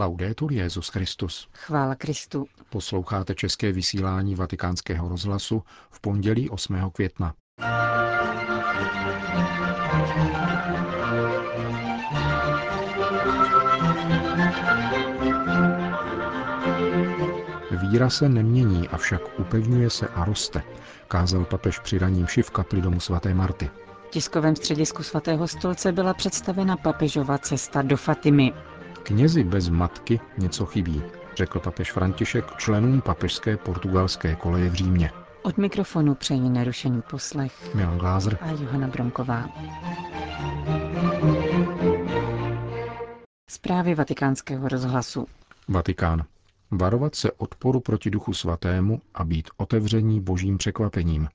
Laudetur Jezus Christus. Chvála Kristu. Posloucháte české vysílání Vatikánského rozhlasu v pondělí 8. května. Víra se nemění, avšak upevňuje se a roste, kázal papež při raním v kapli domu svaté Marty. V tiskovém středisku svatého stolce byla představena papežova cesta do Fatimy. Knězi bez matky něco chybí, řekl papež František členům papežské portugalské koleje v Římě. Od mikrofonu přeji nerušený poslech Milan Glázer a Johana Bromková. Zprávy vatikánského rozhlasu. Vatikán. Varovat se odporu proti duchu svatému a být otevření božím překvapením,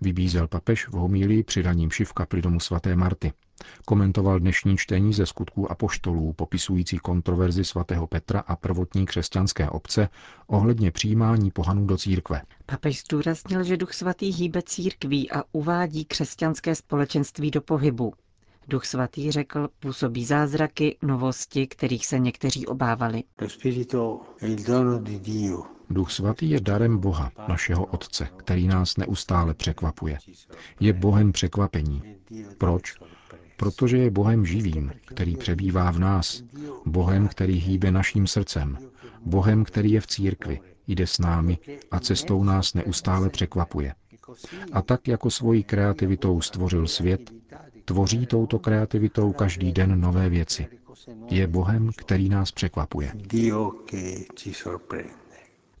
vybízel papež v homílii při raním v kapli domu svaté Marty. Komentoval dnešní čtení ze skutků apoštolů, popisující kontroverzi svatého Petra a prvotní křesťanské obce ohledně přijímání pohanů do církve. Papež zdůraznil, že duch svatý hýbe církví a uvádí křesťanské společenství do pohybu. Duch svatý, řekl, působí zázraky, novosti, kterých se někteří obávali. Duch svatý je darem Boha, našeho Otce, který nás neustále překvapuje. Je Bohem překvapení. Proč? Protože je Bohem živým, který přebývá v nás, Bohem, který hýbe naším srdcem, Bohem, který je v církvi, jde s námi a cestou nás neustále překvapuje. A tak jako svojí kreativitou stvořil svět, tvoří touto kreativitou každý den nové věci. Je Bohem, který nás překvapuje.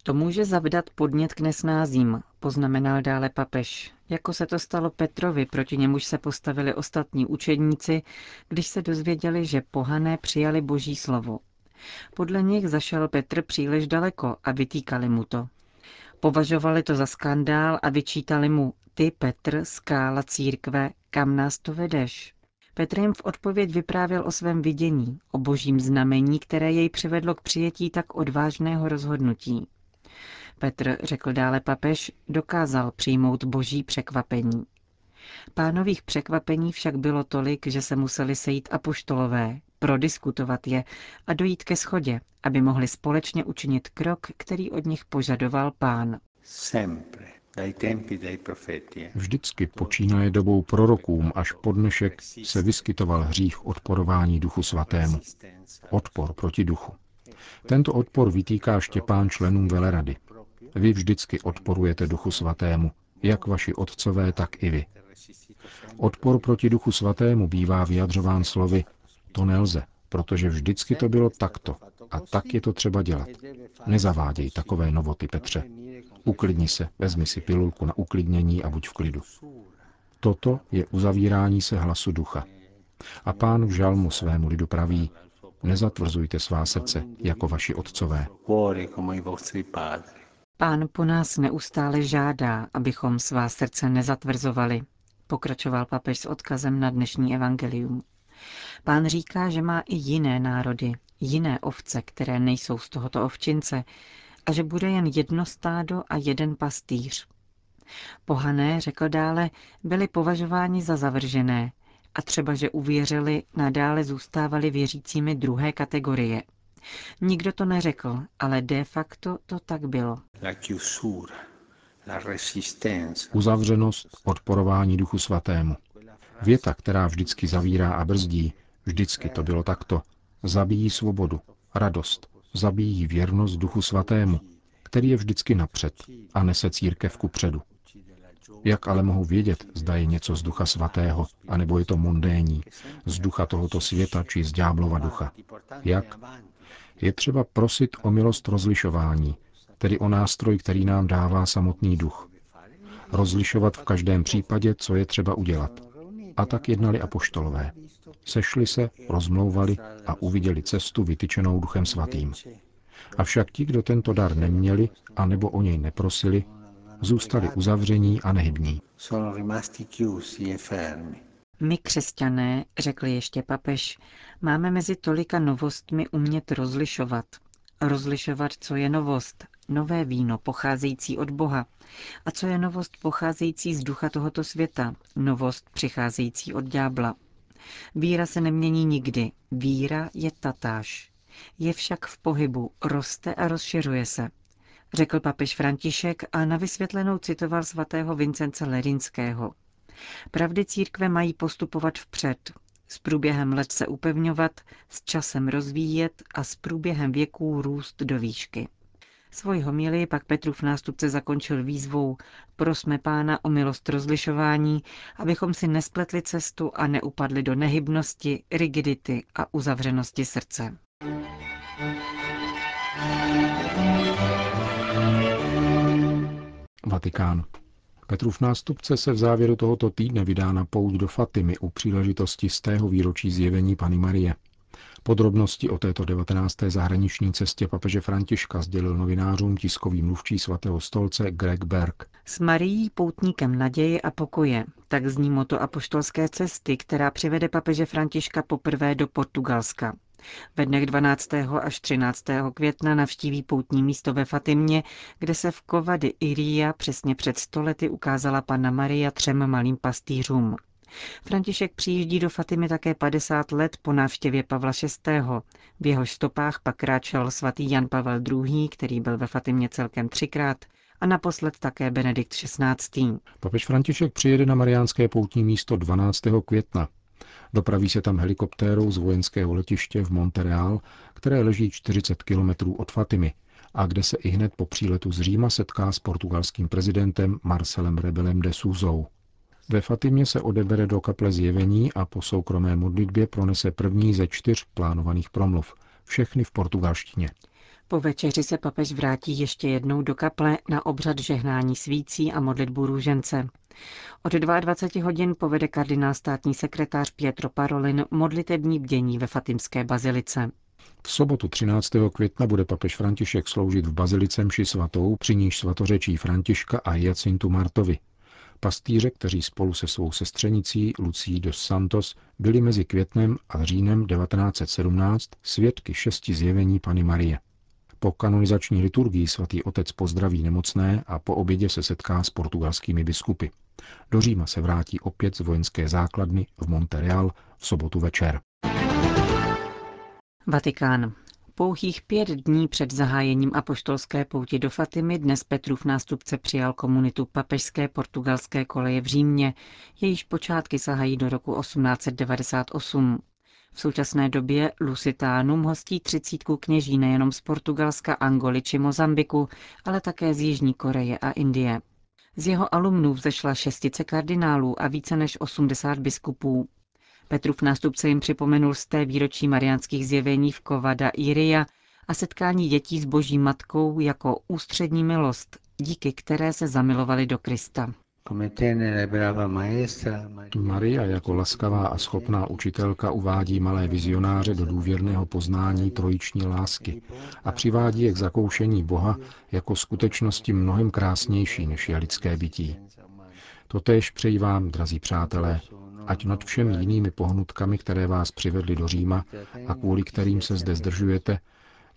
To může zavdat podnět k nesnázím, poznamenal dále papež, jako se to stalo Petrovi, proti němuž se postavili ostatní učedníci, když se dozvěděli, že pohané přijali boží slovo. Podle nich zašel Petr příliš daleko a vytýkali mu to. Považovali to za skandál a vyčítali mu, ty Petr, skála církve, kam nás to vedeš? Petr jim v odpověď vyprávěl o svém vidění, o božím znamení, které jej přivedlo k přijetí tak odvážného rozhodnutí. Petr, řekl dále papež, dokázal přijmout boží překvapení. Pánových překvapení však bylo tolik, že se museli sejít apoštolové, prodiskutovat je a dojít ke schodě, aby mohli společně učinit krok, který od nich požadoval pán. Vždycky počínaje dobou prorokům až po dnešek se vyskytoval hřích odporování duchu svatému. Odpor proti duchu. Tento odpor vytýká Štěpán členům velerady. Vy vždycky odporujete duchu svatému, jak vaši otcové, tak i vy. Odpor proti duchu svatému bývá vyjadřován slovy to nelze, protože vždycky to bylo takto a tak je to třeba dělat. Nezaváděj takové novoty, Petře. Uklidni se, vezmi si pilulku na uklidnění a buď v klidu. Toto je uzavírání se hlasu ducha. A pán v žalmu svému lidu praví, nezatvrzujte svá srdce jako vaši otcové. Pán po nás neustále žádá, abychom svá srdce nezatvrzovali, pokračoval papež s odkazem na dnešní evangelium. Pán říká, že má i jiné národy, jiné ovce, které nejsou z tohoto ovčince, a že bude jen jedno stádo a jeden pastýř. Pohané, řekl dále, byli považováni za zavržené a třeba, že uvěřili, nadále zůstávali věřícími druhé kategorie. Nikdo to neřekl, ale de facto to tak bylo. Uzavřenost, odporování duchu svatému. Věta, která vždycky zavírá a brzdí, vždycky to bylo takto, zabíjí svobodu, radost, zabíjí věrnost duchu svatému, který je vždycky napřed a nese církev ku předu. Jak ale mohu vědět, zda je něco z ducha svatého, anebo je to mondénní, z ducha tohoto světa či z ďáblova ducha? Jak? Je třeba prosit o milost rozlišování, tedy o nástroj, který nám dává samotný duch. Rozlišovat v každém případě, co je třeba udělat. A tak jednali apoštolové. Sešli se, rozmlouvali a uviděli cestu vytyčenou Duchem Svatým. Avšak ti, kdo tento dar neměli a nebo o něj neprosili, zůstali uzavření a nehybní. My křesťané, řekl ještě papež, máme mezi tolika novostmi umět rozlišovat. Rozlišovat, co je novost, nové víno pocházející od Boha a co je novost pocházející z ducha tohoto světa, novost přicházející od ďábla. Víra se nemění nikdy, víra je tatáž. Je však v pohybu, roste a rozšiřuje se. Řekl papež František a na vysvětlenou citoval svatého Vincence Ledinského. Pravdy církve mají postupovat vpřed, s průběhem let se upevňovat, s časem rozvíjet a s průběhem věků růst do výšky. Svoj homilii pak Petrův nástupce zakončil výzvou Prosme pána o milost rozlišování, abychom si nespletli cestu a neupadli do nehybnosti, rigidity a uzavřenosti srdce. Vatikán. Petrův nástupce se v závěru tohoto týdne vydá na pouť do Fatimy u příležitosti z tého výročí zjevení Pany Marie. Podrobnosti o této 19. zahraniční cestě papeže Františka sdělil novinářům tiskový mluvčí svatého stolce Greg Berg. S Marií poutníkem naděje a pokoje, tak zní moto apoštolské cesty, která přivede papeže Františka poprvé do Portugalska. Ve dnech 12. až 13. května navštíví poutní místo ve Fatimě, kde se v Kovady Iria přesně před stolety ukázala Panna Maria třem malým pastýřům. František přijíždí do Fatimy také 50 let po návštěvě Pavla VI. V jeho stopách pak kráčel svatý Jan Pavel II., který byl ve Fatimě celkem třikrát, a naposled také Benedikt XVI. Papež František přijede na Mariánské poutní místo 12. května. Dopraví se tam helikoptérou z vojenského letiště v Montreal, které leží 40 kilometrů od Fatimy a kde se i hned po příletu z Říma setká s portugalským prezidentem Marcelem Rebelem de Souzou. Ve Fatimě se odebere do kaple zjevení a po soukromé modlitbě pronese první ze čtyř plánovaných promluv, všechny v portugalštině. Po večeři se papež vrátí ještě jednou do kaple na obřad žehnání svící a modlitbu růžence. Od 22 hodin povede kardinál státní sekretář Pietro Parolin modlitební bdění ve Fatimské bazilice. V sobotu 13. května bude papež František sloužit v bazilice mši svatou, při níž svatořečí Františka a Jacintu Martovi. Pastýře, kteří spolu se svou sestřenicí Lucí dos Santos byli mezi květnem a říjnem 1917 svědky šesti zjevení Pany Marie. Po kanonizační liturgii svatý otec pozdraví nemocné a po obědě se setká s portugalskými biskupy. Do Říma se vrátí opět z vojenské základny v Montreal v sobotu večer. Vatikán. Pouhých pět dní před zahájením apoštolské pouti do Fatimy dnes Petrův nástupce přijal komunitu papežské portugalské koleje v Římě, jejíž počátky sahají do roku 1898. V současné době Lusitánum hostí třicítku kněží nejenom z Portugalska, Angoly či Mozambiku, ale také z Jižní Koreje a Indie. Z jeho alumnů vzešla šestice kardinálů a více než 80 biskupů. Petrův nástupce jim připomenul z té výročí mariánských zjevení v Kovada Iria a setkání dětí s boží matkou jako ústřední milost, díky které se zamilovali do Krista. Maria jako laskavá a schopná učitelka uvádí malé vizionáře do důvěrného poznání trojiční lásky a přivádí je k zakoušení Boha jako skutečnosti mnohem krásnější než je lidské bytí. Totéž přeji vám, drazí přátelé, ať nad všemi jinými pohnutkami, které vás přivedly do Říma a kvůli kterým se zde zdržujete,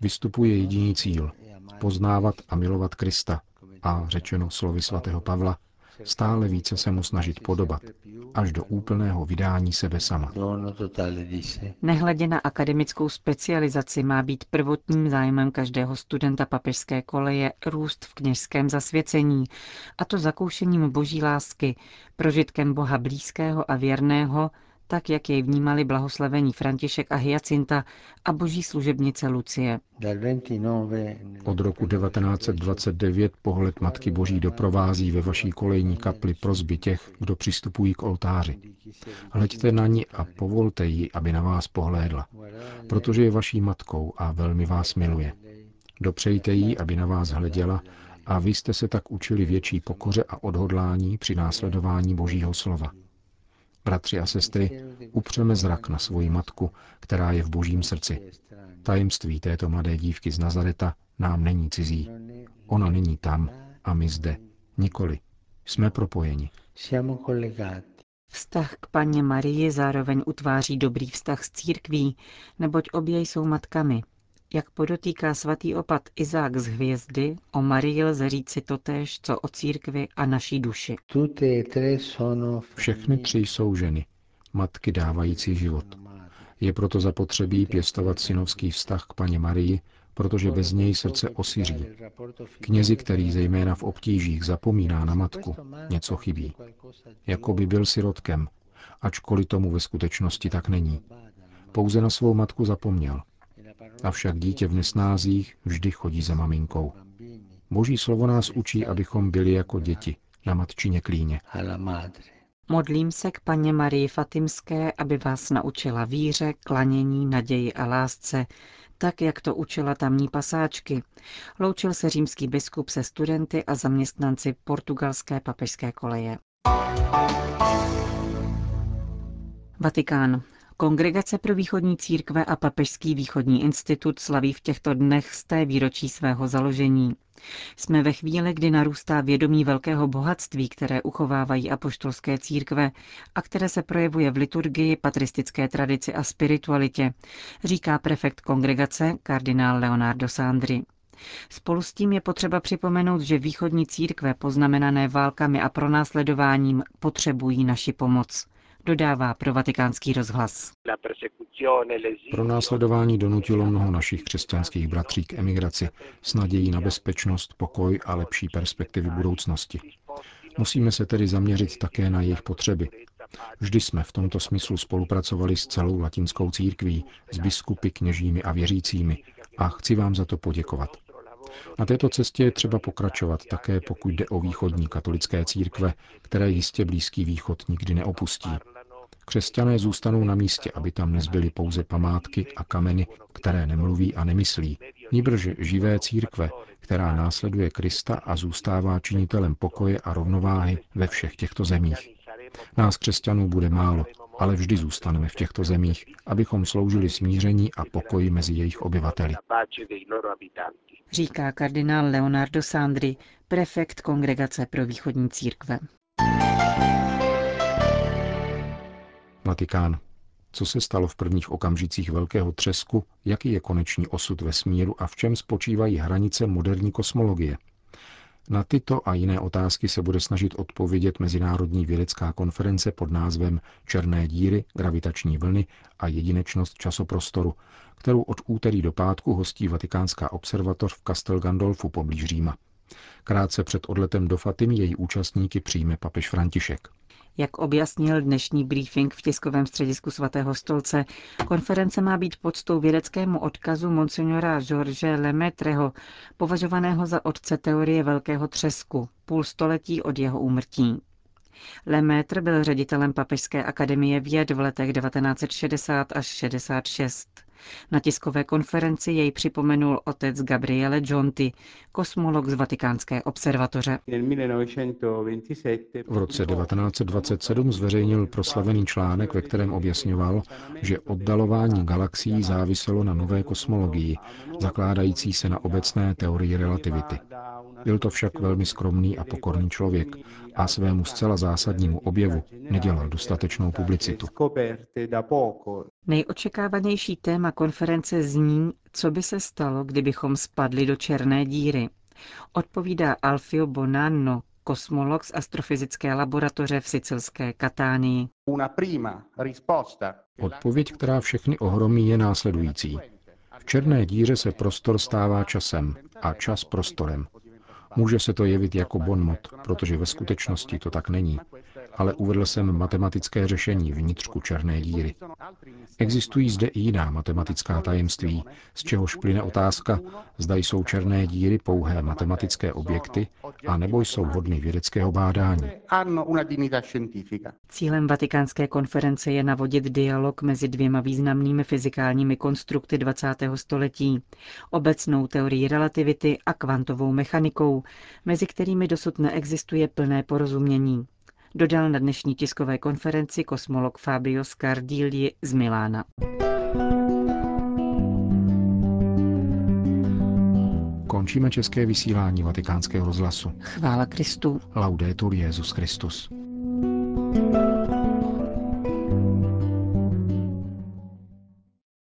vystupuje jediný cíl – poznávat a milovat Krista a, řečeno slovy svatého Pavla, stále více se mu snažit podobat, až do úplného vydání sebe sama. Nehledě na akademickou specializaci má být prvotním zájmem každého studenta papežské koleje růst v kněžském zasvěcení, a to zakoušením boží lásky, prožitkem Boha blízkého a věrného, tak jak jej vnímali blahoslavení František a Hyacinta a boží služebnice Lucie. Od roku 1929 pohled Matky Boží doprovází ve vaší kolejní kapli prozby těch, kdo přistupují k oltáři. Hleďte na ní a povolte jí, aby na vás pohlédla, protože je vaší matkou a velmi vás miluje. Dopřejte jí, aby na vás hleděla a vy jste se tak učili větší pokoře a odhodlání při následování Božího slova. Bratři a sestry, upřeme zrak na svoji matku, která je v božím srdci. Tajemství této mladé dívky z Nazareta nám není cizí. Ona není tam a my zde. Nikoli. Jsme propojeni. Vztah k paně Marii zároveň utváří dobrý vztah s církví, neboť obě jsou matkami. Jak podotýká svatý opat Izák z hvězdy, o Marii lze říci totéž, co o církvi a naší duši. Všechny tři jsou ženy, matky dávající život. Je proto zapotřebí pěstovat synovský vztah k paně Marii, protože bez něj srdce osiří. Knězi, který zejména v obtížích zapomíná na matku, něco chybí. Jako by byl sirotkem, ačkoliv tomu ve skutečnosti tak není. Pouze na svou matku zapomněl. Avšak dítě v nesnázích vždy chodí za maminkou. Boží slovo nás učí, abychom byli jako děti na matčině klíně. Modlím se k paně Marii Fatimské, aby vás naučila víře, klanění, naději a lásce, tak jak to učila tamní pasáčky. Loučil se římský biskup se studenty a zaměstnanci portugalské papežské koleje. Vatikán. Kongregace pro východní církve a Papežský východní institut slaví v těchto dnech z té výročí svého založení. Jsme ve chvíli, kdy narůstá vědomí velkého bohatství, které uchovávají apoštolské církve a které se projevuje v liturgii, patristické tradici a spiritualitě, říká prefekt kongregace kardinál Leonardo Sandri. Spolu s tím je potřeba připomenout, že východní církve, poznamenané válkami a pronásledováním, potřebují naši pomoc dodává pro vatikánský rozhlas. Pro následování donutilo mnoho našich křesťanských bratří k emigraci s nadějí na bezpečnost, pokoj a lepší perspektivy budoucnosti. Musíme se tedy zaměřit také na jejich potřeby. Vždy jsme v tomto smyslu spolupracovali s celou latinskou církví, s biskupy, kněžími a věřícími a chci vám za to poděkovat. Na této cestě je třeba pokračovat také, pokud jde o východní katolické církve, které jistě Blízký východ nikdy neopustí. Křesťané zůstanou na místě, aby tam nezbyly pouze památky a kameny, které nemluví a nemyslí, níbrž živé církve, která následuje Krista a zůstává činitelem pokoje a rovnováhy ve všech těchto zemích. Nás křesťanů bude málo, ale vždy zůstaneme v těchto zemích, abychom sloužili smíření a pokoji mezi jejich obyvateli. Říká kardinál Leonardo Sandri, prefekt Kongregace pro východní církve. Vatikán. Co se stalo v prvních okamžicích velkého třesku, jaký je konečný osud vesmíru a v čem spočívají hranice moderní kosmologie? Na tyto a jiné otázky se bude snažit odpovědět Mezinárodní vědecká konference pod názvem Černé díry, gravitační vlny a jedinečnost časoprostoru, kterou od úterý do pátku hostí Vatikánská observatoř v Castel Gandolfu poblíž Říma. Krátce před odletem do Fatimy její účastníky přijme papež František. Jak objasnil dnešní briefing v tiskovém středisku svatého stolce, konference má být podstou vědeckému odkazu monsignora George Lemetreho, považovaného za otce teorie velkého třesku, půl století od jeho úmrtí. Lemaitre byl ředitelem Papežské akademie věd v letech 1960 až 66. Na tiskové konferenci jej připomenul otec Gabriele Jonti, kosmolog z Vatikánské observatoře. V roce 1927 zveřejnil proslavený článek, ve kterém objasňoval, že oddalování galaxií záviselo na nové kosmologii, zakládající se na obecné teorii relativity. Byl to však velmi skromný a pokorný člověk a svému zcela zásadnímu objevu nedělal dostatečnou publicitu. Nejočekávanější téma konference zní, co by se stalo, kdybychom spadli do černé díry. Odpovídá Alfio Bonanno, kosmolog z astrofyzické laboratoře v sicilské Katánii. Odpověď, která všechny ohromí, je následující. V černé díře se prostor stává časem a čas prostorem. Může se to jevit jako bonmot, protože ve skutečnosti to tak není. Ale uvedl jsem matematické řešení vnitřku černé díry. Existují zde i jiná matematická tajemství, z čehož plyne otázka, zda jsou černé díry pouhé matematické objekty, a nebo jsou hodny vědeckého bádání. Cílem vatikánské konference je navodit dialog mezi dvěma významnými fyzikálními konstrukty 20. století, obecnou teorií relativity a kvantovou mechanikou, mezi kterými dosud neexistuje plné porozumění. Dodal na dnešní tiskové konferenci kosmolog Fabio Scardilli z Milána. Končíme české vysílání vatikánského rozhlasu. Chvála Kristu. Laudetur Jezus Christus. thank you